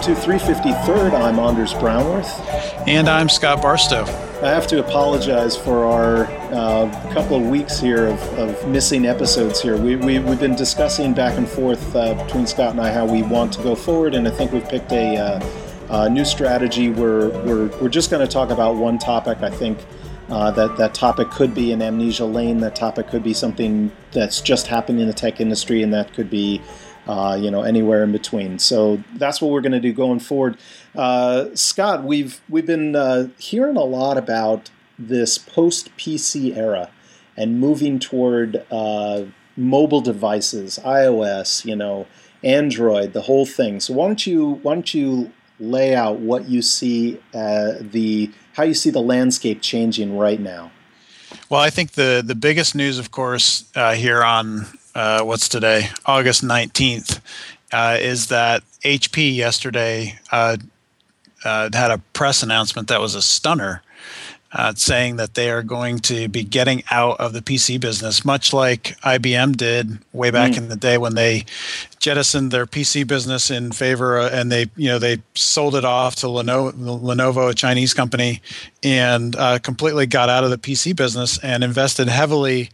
Welcome to 353rd. I'm Anders Brownworth. And I'm Scott Barstow. I have to apologize for our uh, couple of weeks here of, of missing episodes here. We, we, have been discussing back and forth uh, between Scott and I how we want to go forward, and I think we've picked a, uh, new strategy where we're, we're just going to talk about one topic. I think uh, that, that topic could be an amnesia lane, that topic could be something that's just happened in the tech industry, and that could be uh, you know, anywhere in between. So that's what we're going to do going forward. Uh, Scott, we've we've been uh, hearing a lot about this post PC era and moving toward uh, mobile devices, iOS, you know, Android, the whole thing. So why don't you why don't you lay out what you see uh, the how you see the landscape changing right now? Well, I think the the biggest news, of course, uh, here on uh, what's today, August 19th, uh, is that HP yesterday uh, uh, had a press announcement that was a stunner. Uh, saying that they are going to be getting out of the PC business, much like IBM did way back mm. in the day when they jettisoned their PC business in favor, uh, and they, you know, they sold it off to Lenovo, Lenovo a Chinese company, and uh, completely got out of the PC business and invested heavily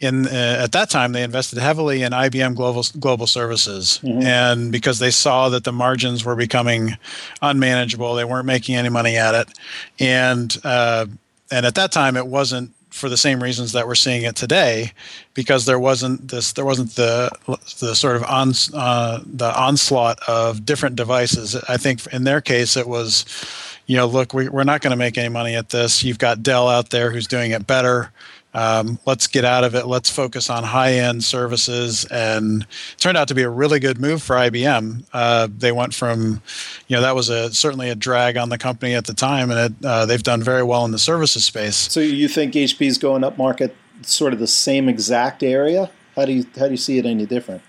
in uh, at that time they invested heavily in IBM Global Global Services, mm-hmm. and because they saw that the margins were becoming unmanageable, they weren't making any money at it, and uh, and at that time it wasn't for the same reasons that we're seeing it today, because there wasn't this there wasn't the the sort of on uh, the onslaught of different devices. I think in their case it was. You know, look, we, we're not going to make any money at this. You've got Dell out there who's doing it better um, let's get out of it. Let's focus on high end services. And turned out to be a really good move for IBM. Uh, they went from, you know, that was a certainly a drag on the company at the time, and it, uh, they've done very well in the services space. So you think HP is going up market, sort of the same exact area? How do you how do you see it any different?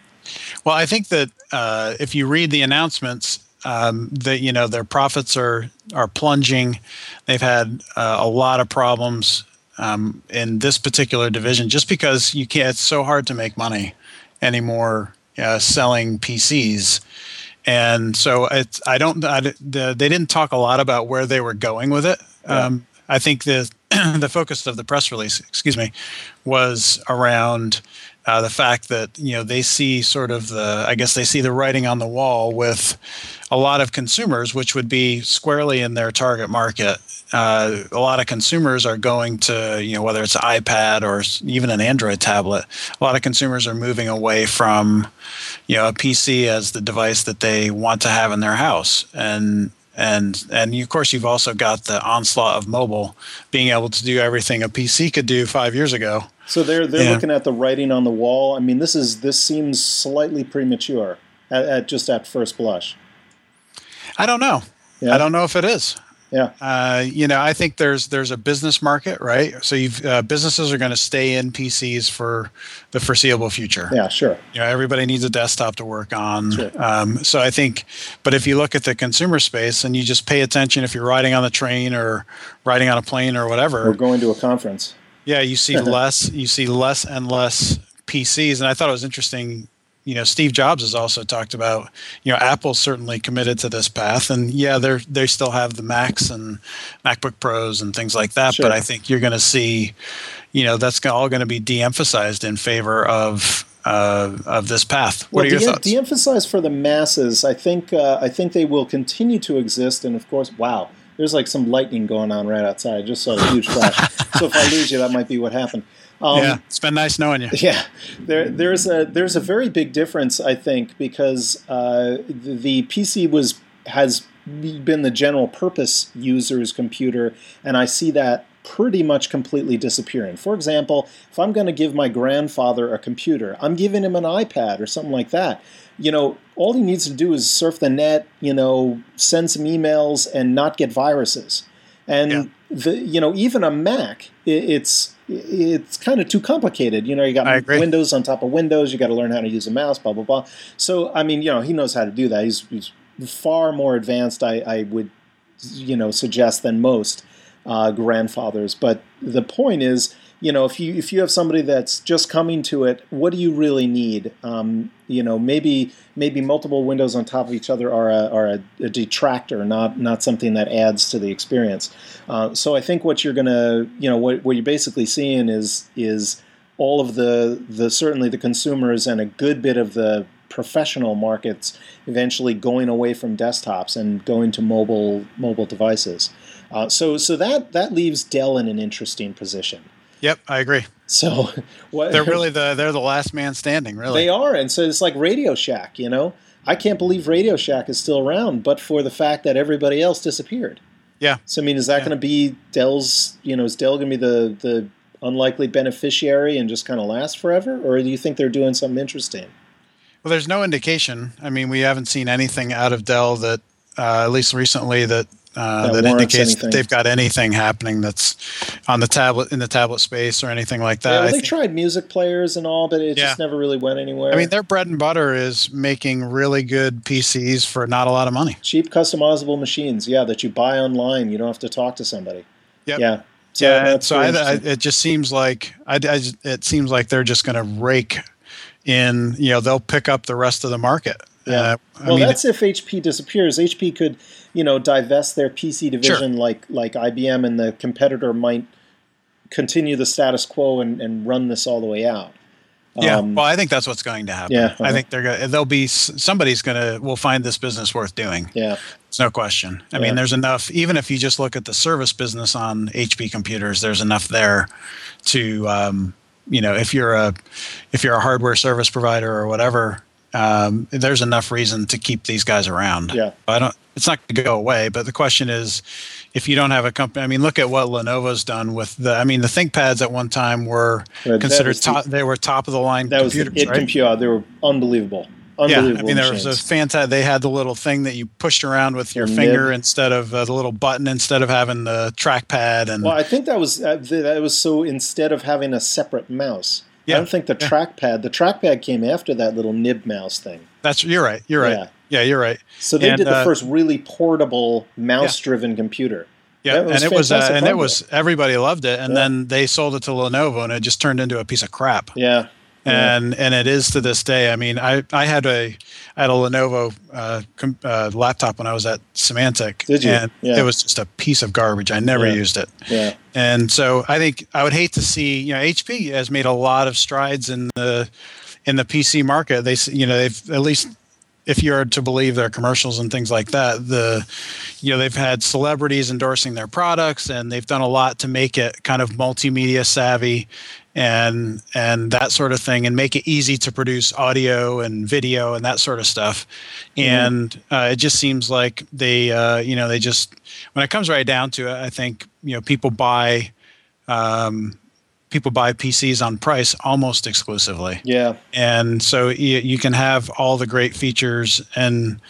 Well, I think that uh, if you read the announcements, um, that you know their profits are are plunging. They've had uh, a lot of problems um, in this particular division just because you can't it's so hard to make money anymore uh, selling PCs and so it's I don't I, the, they didn't talk a lot about where they were going with it yeah. um, I think the the focus of the press release excuse me was around uh, the fact that you know they see sort of the I guess they see the writing on the wall with a lot of consumers, which would be squarely in their target market. Uh, a lot of consumers are going to, you know, whether it's iPad or even an Android tablet, a lot of consumers are moving away from, you know, a PC as the device that they want to have in their house. And and and of course you've also got the onslaught of mobile being able to do everything a PC could do five years ago. So they're they're yeah. looking at the writing on the wall. I mean, this is this seems slightly premature at, at just at first blush. I don't know. Yeah. I don't know if it is. Yeah. Uh, you know, I think there's there's a business market, right? So you've uh, businesses are going to stay in PCs for the foreseeable future. Yeah, sure. You know, everybody needs a desktop to work on. Sure. Um, so I think, but if you look at the consumer space and you just pay attention, if you're riding on the train or riding on a plane or whatever, or going to a conference, yeah, you see less. You see less and less PCs, and I thought it was interesting you know Steve Jobs has also talked about you know Apple's certainly committed to this path and yeah they they still have the Macs and MacBook Pros and things like that sure. but I think you're going to see you know that's all going to be de-emphasized in favor of uh, of this path. What well, are your de- thoughts? De-emphasized for the masses. I think uh, I think they will continue to exist, and of course, wow, there's like some lightning going on right outside. I just saw a huge flash. so if I lose you, that might be what happened. Um, yeah, it's been nice knowing you. Yeah, there, there's a there's a very big difference, I think, because uh, the, the PC was has been the general purpose user's computer, and I see that pretty much completely disappearing. For example, if I'm going to give my grandfather a computer, I'm giving him an iPad or something like that. You know, all he needs to do is surf the net, you know, send some emails and not get viruses. And yeah. the you know, even a Mac, it's it's kind of too complicated. You know, you got Windows on top of Windows. You got to learn how to use a mouse. Blah blah blah. So I mean, you know, he knows how to do that. He's, he's far more advanced. I, I, would, you know, suggest than most uh, grandfathers. But the point is, you know, if you if you have somebody that's just coming to it, what do you really need? Um, you know, maybe maybe multiple windows on top of each other are a, are a, a detractor, not not something that adds to the experience. Uh, so I think what you're gonna, you know, what, what you're basically seeing is is all of the the certainly the consumers and a good bit of the professional markets eventually going away from desktops and going to mobile mobile devices. Uh, so so that that leaves Dell in an interesting position. Yep, I agree. So what, they're really the they're the last man standing, really. They are, and so it's like Radio Shack. You know, I can't believe Radio Shack is still around, but for the fact that everybody else disappeared. Yeah. So I mean, is that yeah. going to be Dell's? You know, is Dell going to be the the unlikely beneficiary and just kind of last forever, or do you think they're doing something interesting? Well, there's no indication. I mean, we haven't seen anything out of Dell that, uh, at least recently, that uh, that, that indicates anything. that they've got anything happening that's on the tablet in the tablet space or anything like that. Yeah, well, they tried music players and all, but it yeah. just never really went anywhere. I mean, their bread and butter is making really good PCs for not a lot of money. Cheap customizable machines, yeah, that you buy online. You don't have to talk to somebody. Yep. Yeah. So yeah, so I, I, it just seems like I, I, it seems like they're just going to rake in. You know, they'll pick up the rest of the market. Yeah. Uh, well, mean, that's if HP disappears. HP could, you know, divest their PC division sure. like like IBM, and the competitor might continue the status quo and, and run this all the way out. Yeah, um, well, I think that's what's going to happen. Yeah, uh-huh. I think they're going. They'll be somebody's going to will find this business worth doing. Yeah, it's no question. I yeah. mean, there's enough. Even if you just look at the service business on HP computers, there's enough there to, um, you know, if you're a if you're a hardware service provider or whatever, um, there's enough reason to keep these guys around. Yeah, I don't. It's not going to go away. But the question is, if you don't have a company, I mean, look at what Lenovo's done with the. I mean, the ThinkPads at one time were yeah, considered top. The, they were top of the line. That computers, was it. Right? Computer. They were unbelievable. Yeah, I mean, there was a fantastic. They had the little thing that you pushed around with your finger instead of uh, the little button instead of having the trackpad. And well, I think that was uh, that was so instead of having a separate mouse. Yeah. I don't think the yeah. trackpad. The trackpad came after that little nib mouse thing. That's you're right. You're right. Yeah, yeah you're right. So they and, did the uh, first really portable mouse-driven computer. Yeah, and it was uh, and it was everybody loved it, and yeah. then they sold it to Lenovo, and it just turned into a piece of crap. Yeah, and yeah. and it is to this day. I mean, I I had a I had a Lenovo uh, com, uh, laptop when I was at Symantec, Did you? and yeah. it was just a piece of garbage. I never yeah. used it. Yeah, and so I think I would hate to see you know HP has made a lot of strides in the in the PC market. They you know they've at least if you're to believe their commercials and things like that, the you know they've had celebrities endorsing their products and they've done a lot to make it kind of multimedia savvy and and that sort of thing and make it easy to produce audio and video and that sort of stuff mm-hmm. and uh, it just seems like they uh, you know they just when it comes right down to it i think you know people buy um, people buy PCs on price almost exclusively. Yeah. And so you, you, can have all the great features and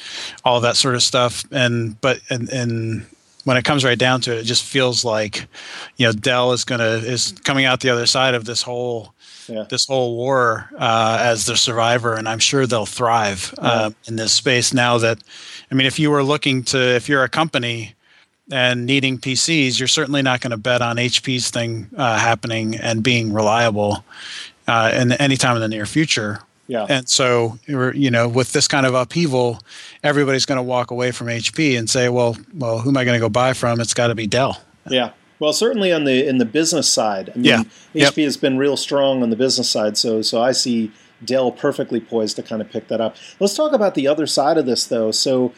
all that sort of stuff. And, but, and, and when it comes right down to it, it just feels like, you know, Dell is going to, is coming out the other side of this whole, yeah. this whole war uh, as the survivor. And I'm sure they'll thrive yeah. uh, in this space now that, I mean, if you were looking to, if you're a company, and needing PCs, you're certainly not going to bet on HP's thing uh, happening and being reliable uh, in any time in the near future. Yeah. And so, you know, with this kind of upheaval, everybody's going to walk away from HP and say, well, well, who am I going to go buy from? It's got to be Dell. Yeah. Well, certainly on the in the business side, I mean, yeah. HP yep. has been real strong on the business side. So, so I see Dell perfectly poised to kind of pick that up. Let's talk about the other side of this, though. So,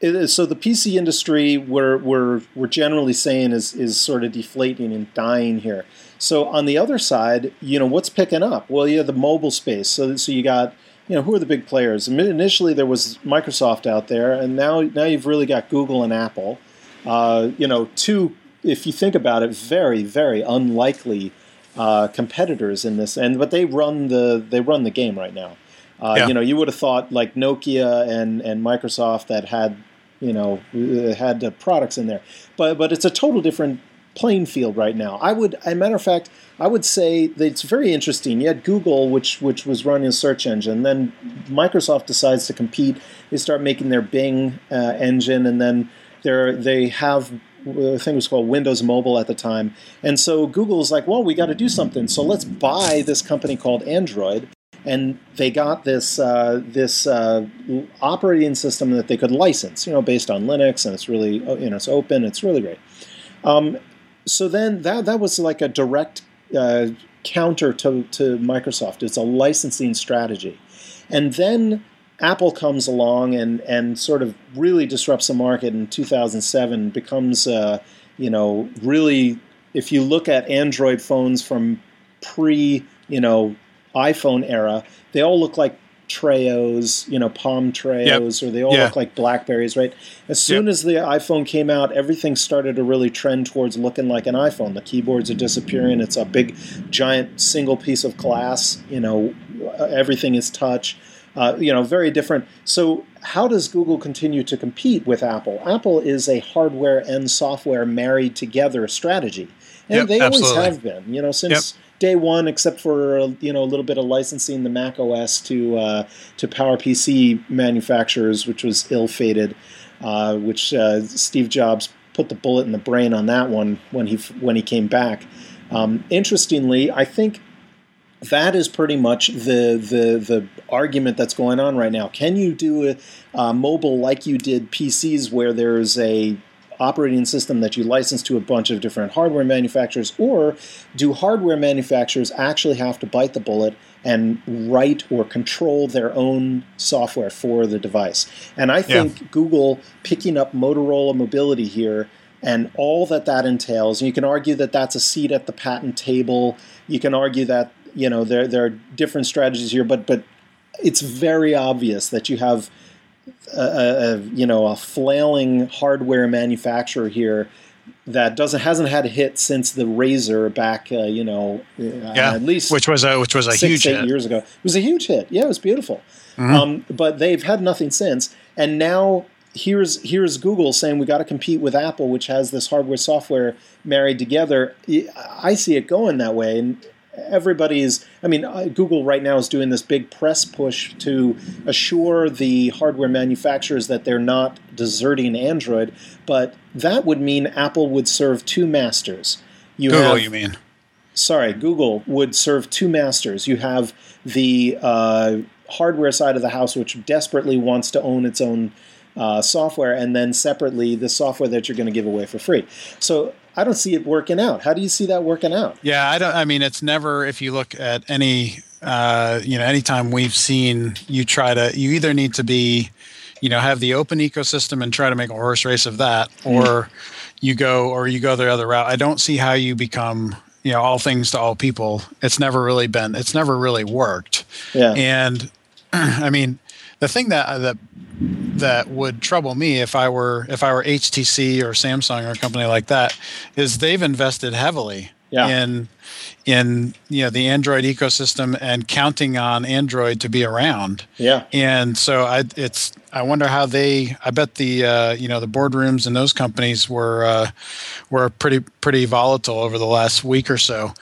so the PC industry, we're, we're, we're generally saying is, is sort of deflating and dying here. So on the other side, you know, what's picking up? Well, you have the mobile space. So, so you got, you know, who are the big players? Initially, there was Microsoft out there, and now now you've really got Google and Apple. Uh, you know, two, if you think about it, very very unlikely uh, competitors in this, and but they run the they run the game right now. Uh, yeah. You know, you would have thought like Nokia and and Microsoft that had you know had uh, products in there but but it's a total different playing field right now i would as a matter of fact i would say that it's very interesting you had google which which was running a search engine then microsoft decides to compete they start making their bing uh, engine and then they they have I think it was called Windows Mobile at the time. And so Google's like, well, we got to do something. So let's buy this company called Android. And they got this uh, this uh, operating system that they could license, you know, based on Linux, and it's really you know it's open, it's really great. Um, so then that that was like a direct uh, counter to, to Microsoft. It's a licensing strategy, and then Apple comes along and, and sort of really disrupts the market in 2007, becomes, uh, you know, really, if you look at Android phones from pre, you know, iPhone era, they all look like Treos, you know, Palm Treos, yep. or they all yeah. look like Blackberries, right? As soon yep. as the iPhone came out, everything started to really trend towards looking like an iPhone. The keyboards are disappearing. It's a big, giant single piece of glass. You know, everything is touch. Uh, you know, very different. So, how does Google continue to compete with Apple? Apple is a hardware and software married together strategy, and yep, they absolutely. always have been. You know, since. Day one, except for you know a little bit of licensing the Mac OS to uh, to PowerPC manufacturers, which was ill-fated. Uh, which uh, Steve Jobs put the bullet in the brain on that one when he when he came back. Um, interestingly, I think that is pretty much the the the argument that's going on right now. Can you do a, uh, mobile like you did PCs, where there's a operating system that you license to a bunch of different hardware manufacturers, or do hardware manufacturers actually have to bite the bullet and write or control their own software for the device? And I think yeah. Google picking up Motorola Mobility here and all that that entails. And you can argue that that's a seat at the patent table. You can argue that you know there there are different strategies here, but but it's very obvious that you have a, a you know a flailing hardware manufacturer here that doesn't hasn't had a hit since the Razr back, uh, you know, uh, yeah, at least which was a which was a six, huge eight hit. years ago. It was a huge hit. Yeah, it was beautiful. Mm-hmm. Um, but they've had nothing since, and now here's here's Google saying we got to compete with Apple, which has this hardware software married together. I see it going that way, and everybody's i mean google right now is doing this big press push to assure the hardware manufacturers that they're not deserting android but that would mean apple would serve two masters. You google have, you mean? Sorry google would serve two masters. You have the uh, hardware side of the house which desperately wants to own its own uh, software and then separately the software that you're going to give away for free so I don't see it working out. How do you see that working out? Yeah, I don't. I mean, it's never. If you look at any, uh, you know, anytime we've seen you try to, you either need to be, you know, have the open ecosystem and try to make a horse race of that, mm. or you go, or you go the other route. I don't see how you become, you know, all things to all people. It's never really been. It's never really worked. Yeah. And I mean, the thing that that that would trouble me if I were if I were HTC or Samsung or a company like that is they've invested heavily yeah. in in you know the Android ecosystem and counting on Android to be around. Yeah. And so I it's I wonder how they I bet the uh, you know the boardrooms in those companies were uh, were pretty pretty volatile over the last week or so,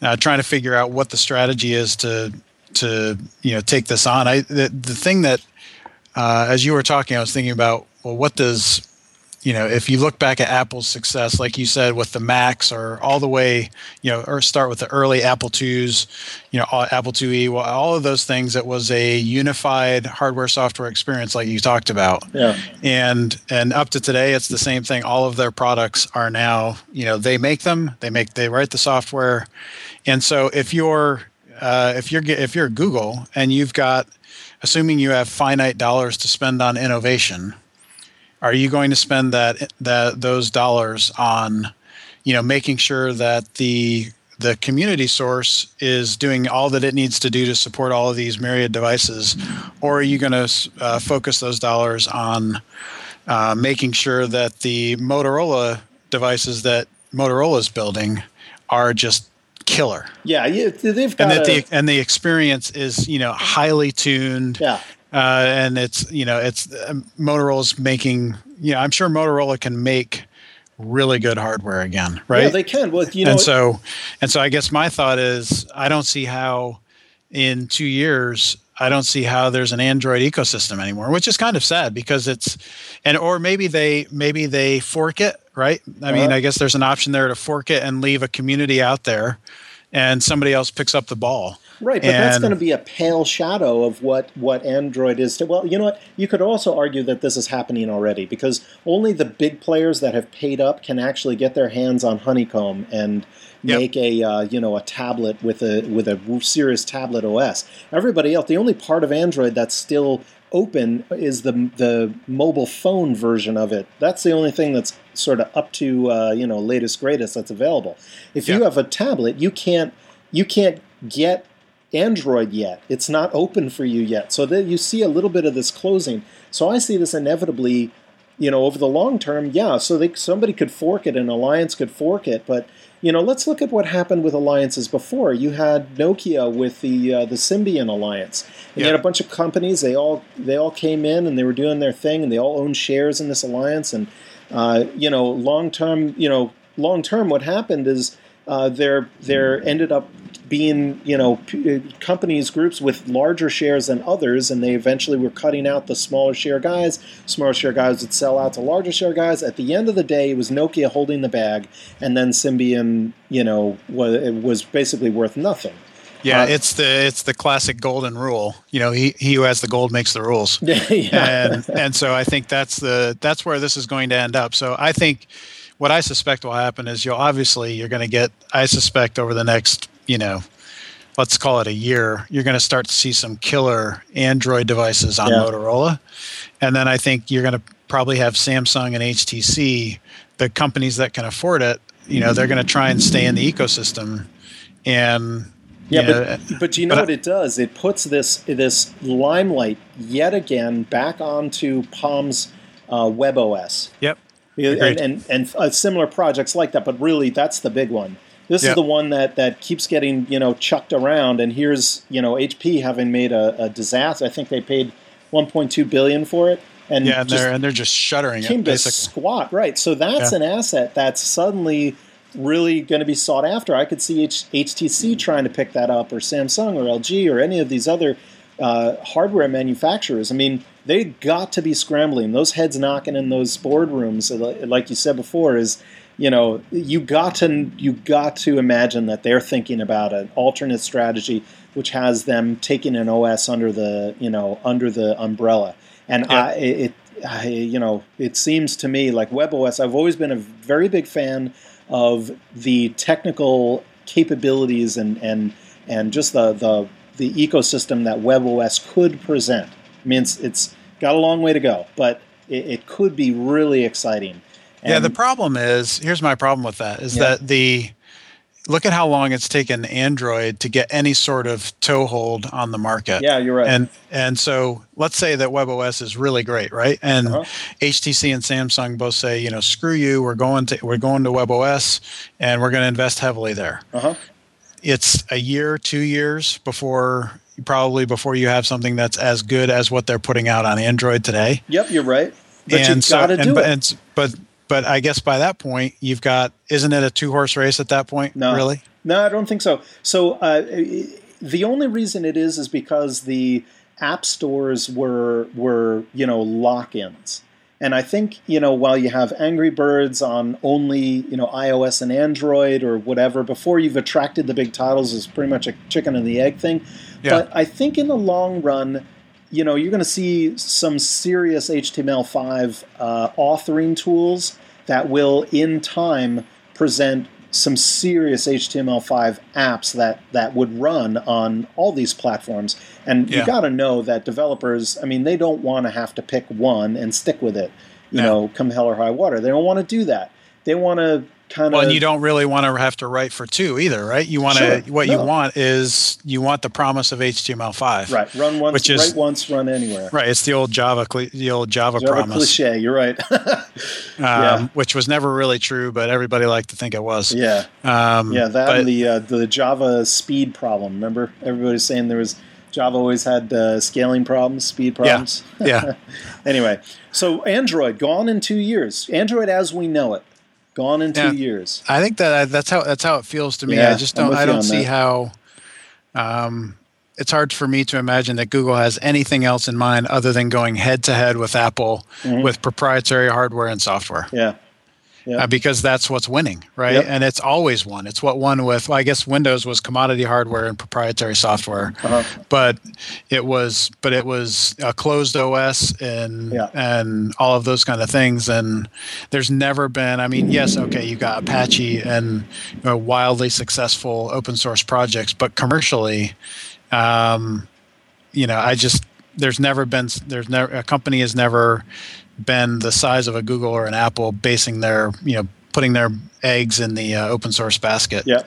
uh, trying to figure out what the strategy is to to you know take this on. I the, the thing that uh, as you were talking, I was thinking about well, what does you know if you look back at Apple's success, like you said with the Macs, or all the way you know, or start with the early Apple IIs, you know, Apple IIe, well, all of those things. It was a unified hardware software experience, like you talked about. Yeah. And and up to today, it's the same thing. All of their products are now, you know, they make them, they make, they write the software, and so if you're uh, if you're if you're Google and you've got, assuming you have finite dollars to spend on innovation, are you going to spend that that those dollars on, you know, making sure that the the community source is doing all that it needs to do to support all of these myriad devices, or are you going to uh, focus those dollars on uh, making sure that the Motorola devices that Motorola is building are just killer. Yeah, yeah they've got and that the and the experience is you know highly tuned. Yeah. Uh, and it's you know it's um, Motorola's making you know I'm sure Motorola can make really good hardware again, right? Yeah, they can. Well, you know, and so and so I guess my thought is I don't see how in two years I don't see how there's an Android ecosystem anymore, which is kind of sad because it's, and or maybe they maybe they fork it, right? I uh-huh. mean, I guess there's an option there to fork it and leave a community out there, and somebody else picks up the ball. Right, but and, that's going to be a pale shadow of what, what Android is. To, well, you know what? You could also argue that this is happening already because only the big players that have paid up can actually get their hands on Honeycomb and yep. make a uh, you know a tablet with a with a serious tablet OS. Everybody else, the only part of Android that's still open is the the mobile phone version of it. That's the only thing that's sort of up to uh, you know latest greatest that's available. If yep. you have a tablet, you can't you can't get Android yet. It's not open for you yet. So that you see a little bit of this closing. So I see this inevitably, you know, over the long term. Yeah. So they, somebody could fork it, an alliance could fork it, but you know, let's look at what happened with alliances before. You had Nokia with the uh, the Symbian alliance, and yeah. you had a bunch of companies. They all they all came in and they were doing their thing, and they all owned shares in this alliance. And uh, you know, long term, you know, long term, what happened is uh, there there ended up being you know p- uh, companies groups with larger shares than others and they eventually were cutting out the smaller share guys smaller share guys would sell out to larger share guys at the end of the day it was nokia holding the bag and then symbian you know was, was basically worth nothing yeah, uh, it's the it's the classic golden rule. You know, he, he who has the gold makes the rules. yeah. And and so I think that's the that's where this is going to end up. So I think what I suspect will happen is you'll obviously you're going to get I suspect over the next you know, let's call it a year, you're going to start to see some killer Android devices on yeah. Motorola. And then I think you're going to probably have Samsung and HTC, the companies that can afford it, you know, they're going to try and stay in the ecosystem. And yeah, but, but you know what it does? It puts this this limelight yet again back onto Palm's uh, WebOS. Yep. And, and, and uh, similar projects like that, but really that's the big one. This is the one that, that keeps getting you know chucked around, and here's you know HP having made a, a disaster. I think they paid 1.2 billion for it, and yeah, and they're and they're just shuttering came it, to squat right. So that's yeah. an asset that's suddenly really going to be sought after. I could see H- HTC trying to pick that up, or Samsung, or LG, or any of these other uh, hardware manufacturers. I mean, they got to be scrambling. Those heads knocking in those boardrooms, uh, like you said before, is you know, you got to you got to imagine that they're thinking about an alternate strategy which has them taking an OS under the you know under the umbrella. And yeah. I, it, I, you know, it seems to me like WebOS. I've always been a very big fan of the technical capabilities and and and just the the the ecosystem that WebOS could present. I mean, it's, it's got a long way to go, but it, it could be really exciting. And yeah, the problem is here's my problem with that is yeah. that the look at how long it's taken Android to get any sort of toehold on the market. Yeah, you're right. And and so let's say that WebOS is really great, right? And uh-huh. HTC and Samsung both say, you know, screw you, we're going to we're going to WebOS and we're going to invest heavily there. Uh-huh. It's a year, two years before probably before you have something that's as good as what they're putting out on Android today. Yep, you're right. But and you got to do and, it. And, but but I guess by that point, you've got isn't it a two horse race at that point? No, really? No, I don't think so. So uh, the only reason it is is because the app stores were were you know lock ins. And I think you know while you have Angry Birds on only you know iOS and Android or whatever, before you've attracted the big titles is pretty much a chicken and the egg thing. Yeah. But I think in the long run, you know, you're going to see some serious HTML5 uh, authoring tools that will, in time, present some serious HTML5 apps that, that would run on all these platforms. And yeah. you got to know that developers, I mean, they don't want to have to pick one and stick with it, you know, come hell or high water. They don't want to do that. They want to kind of. Well, and you don't really want to have to write for two either, right? You want to. Sure, what no. you want is you want the promise of HTML5. Right. Run once. Which is, write once. Run anywhere. Right. It's the old Java. The old Java, Java promise. Cliche. You're right. um, yeah. Which was never really true, but everybody liked to think it was. Yeah. Um, yeah. That but, and the uh, the Java speed problem. Remember, everybody's saying there was. Java always had uh, scaling problems, speed problems. Yeah. yeah. anyway, so Android gone in two years. Android as we know it Gone in two yeah. years. I think that that's how that's how it feels to me. Yeah, I just don't I don't see that. how. Um, it's hard for me to imagine that Google has anything else in mind other than going head to head with Apple mm-hmm. with proprietary hardware and software. Yeah. Yeah. Uh, because that's what's winning, right? Yep. And it's always won. It's what won with, well, I guess Windows was commodity hardware and proprietary software, uh-huh. but it was, but it was a closed OS and yeah. and all of those kind of things. And there's never been, I mean, yes, okay, you got Apache and you know, wildly successful open source projects, but commercially, um, you know, I just there's never been there's never a company has never been the size of a Google or an Apple basing their you know putting their eggs in the uh, open source basket. Yeah.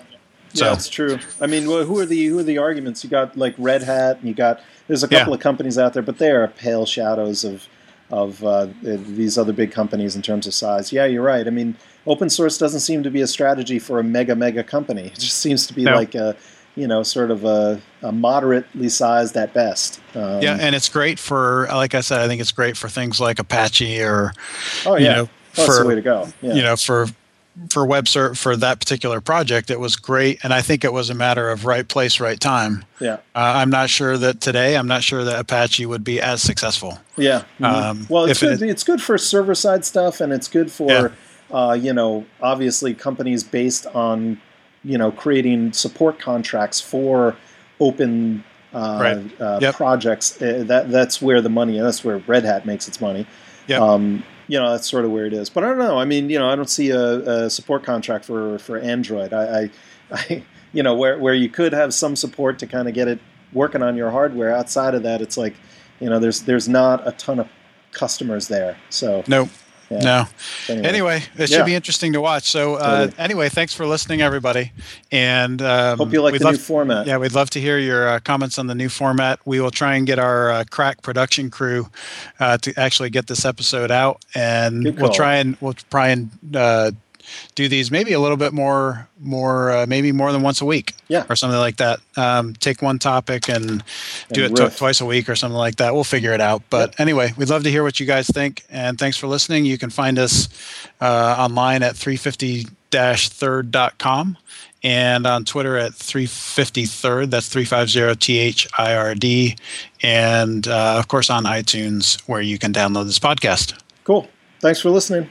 So. Yeah, that's true. I mean, well, who are the who are the arguments? You got like Red Hat, and you got there's a couple yeah. of companies out there, but they are pale shadows of of uh, these other big companies in terms of size. Yeah, you're right. I mean, open source doesn't seem to be a strategy for a mega mega company. It just seems to be no. like a you know, sort of a, a moderately sized at best. Um, yeah, and it's great for, like I said, I think it's great for things like Apache or, oh yeah, you know, for, the way to go. Yeah. You know, for for web ser- for that particular project, it was great, and I think it was a matter of right place, right time. Yeah, uh, I'm not sure that today. I'm not sure that Apache would be as successful. Yeah. Mm-hmm. Um, well, it's good, it, it's good for server side stuff, and it's good for. Yeah. Uh, you know, obviously companies based on you know creating support contracts for open uh, right. uh, yep. projects. Uh, that that's where the money. That's where Red Hat makes its money. Yeah. Um, you know that's sort of where it is. But I don't know. I mean, you know, I don't see a, a support contract for for Android. I, I, I, you know, where where you could have some support to kind of get it working on your hardware. Outside of that, it's like, you know, there's there's not a ton of customers there. So no, yeah. No. Anyway, anyway it should yeah. be interesting to watch. So, uh, totally. anyway, thanks for listening, everybody. And um, hope you like the love, new format. Yeah, we'd love to hear your uh, comments on the new format. We will try and get our uh, crack production crew uh, to actually get this episode out, and we'll try and we'll try and uh, do these maybe a little bit more, more uh, maybe more than once a week, yeah, or something like that. Um, take one topic and, and do it t- twice a week or something like that. We'll figure it out. But yep. anyway, we'd love to hear what you guys think, and thanks for listening. You can find us uh, online at 350-third.com and on Twitter at 350third. That's 350 T H I R D. And uh, of course on iTunes, where you can download this podcast. Cool. Thanks for listening.